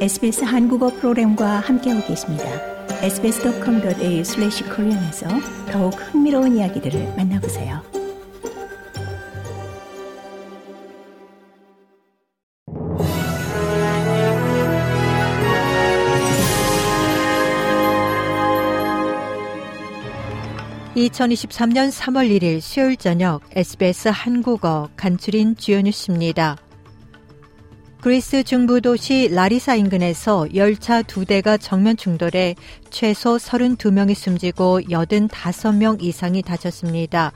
SBS 한국어 프로그램과 함께하고 계십니다. sbs.com.au/korean에서 더욱 흥미로운 이야기들을 만나보세요. (2023년 3월 1일) 수요일 저녁 SBS 한국어 간추린 주요 뉴스입니다. 그리스 중부 도시 라리사 인근에서 열차 두 대가 정면 충돌해 최소 32명이 숨지고 85명 이상이 다쳤습니다.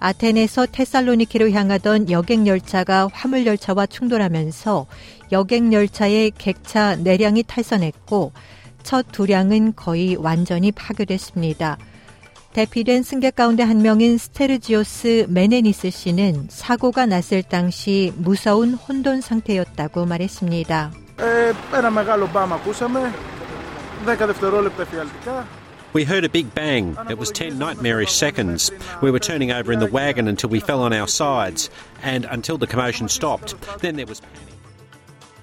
아테네에서 테살로니키로 향하던 여객 열차가 화물 열차와 충돌하면서 여객 열차의 객차 네 량이 탈선했고 첫 두량은 거의 완전히 파괴됐습니다. 대피된 승객 가운데 한 명인 스테르지오스 메네니스 씨는 사고가 났을 당시 무서운 혼돈 상태였다고 말했습니다. We heard a big bang. It was 10 nightmarish seconds. We were turning over in the wagon until we fell on our sides and until the commotion stopped. Then there was panic.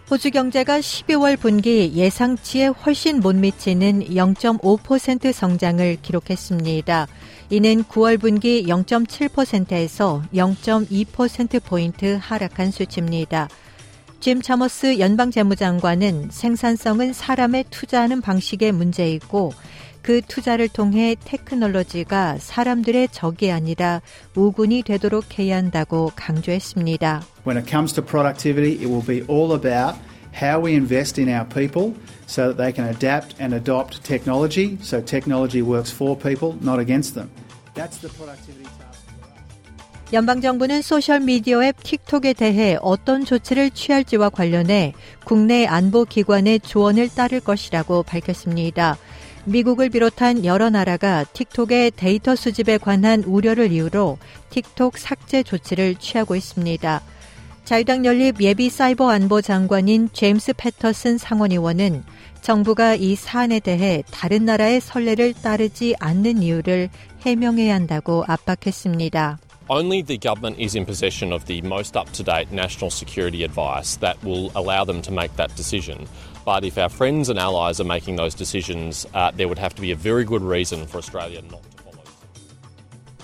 호주 경제가 12월 분기 예상치에 훨씬 못 미치는 0.5% 성장을 기록했습니다. 이는 9월 분기 0.7%에서 0.2%포인트 하락한 수치입니다. 짐 차머스 연방재무장관은 생산성은 사람의 투자하는 방식의 문제이고 그 투자를 통해 테크놀로지가 사람들의 적이 아니라 우군이 되도록 해야 한다고 강조했습니다. When it comes to productivity, it will be all about how we invest in our people so that they can adapt and adopt technology so technology works for people, not against them. That's the productivity task. 연방정부는 소셜미디어 앱 틱톡에 대해 어떤 조치를 취할지와 관련해 국내 안보기관의 조언을 따를 것이라고 밝혔습니다. 미국을 비롯한 여러 나라가 틱톡의 데이터 수집에 관한 우려를 이유로 틱톡 삭제 조치를 취하고 있습니다. 자유당 연립 예비 사이버 안보 장관인 제임스 패터슨 상원의원은 정부가 이 사안에 대해 다른 나라의 선례를 따르지 않는 이유를 해명해야 한다고 압박했습니다. Only the government is in possession of the most up to date national security advice that will allow them to make that decision. But if our friends and allies are making those decisions, uh, there would have to be a very good reason for Australia not to follow.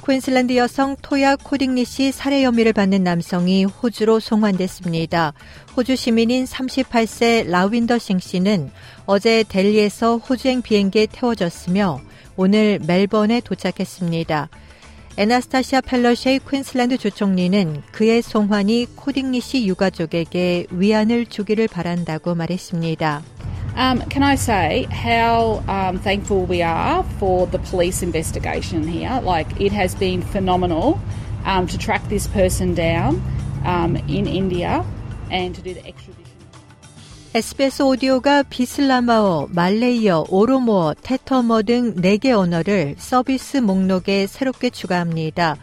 퀸슬랜드 여성 토야 코딩리 씨 살해 혐의를 받는 남성이 호주로 송환됐습니다. 호주 시민인 38세 라윈더 싱 씨는 어제 델리에서 호주행 비행기에 태워졌으며 오늘 멜번에 도착했습니다. 에나스타시아 펠러쉐이 퀸슬랜드 주총리는 그의 송환이 코딩리 씨 유가족에게 위안을 주기를 바란다고 말했습니다. Um, can I say how um, thankful we are for the police investigation here? Like, it has been phenomenal um, to track this person down in India and to do the extradition. SBS 오디오가 비슬라마어, 말레이어, 오로모어, 테터머 등 4개 언어를 서비스 목록에 새롭게 추가합니다.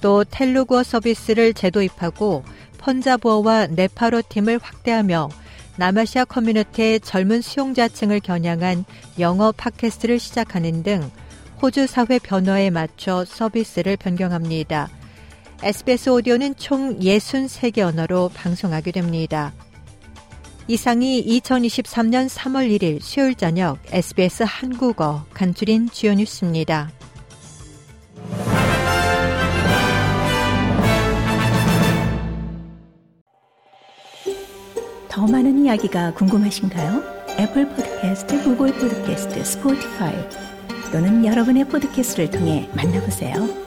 또 텔루구어 서비스를 재도입하고 펀자부어와 네팔어 팀을 확대하며 남아시아 커뮤니티의 젊은 수용자층을 겨냥한 영어 팟캐스트를 시작하는 등 호주 사회 변화에 맞춰 서비스를 변경합니다. SBS 오디오는 총 63개 언어로 방송하게 됩니다. 이상이 2023년 3월 1일 수요일 저녁 SBS 한국어 간추린 주요 뉴스입니다. 더 많은 이야기가 궁금하신가요? 애플 포드캐스트, 구글 포드캐스트, 스포티파이 또는 여러분의 포드캐스트를 통해 만나보세요.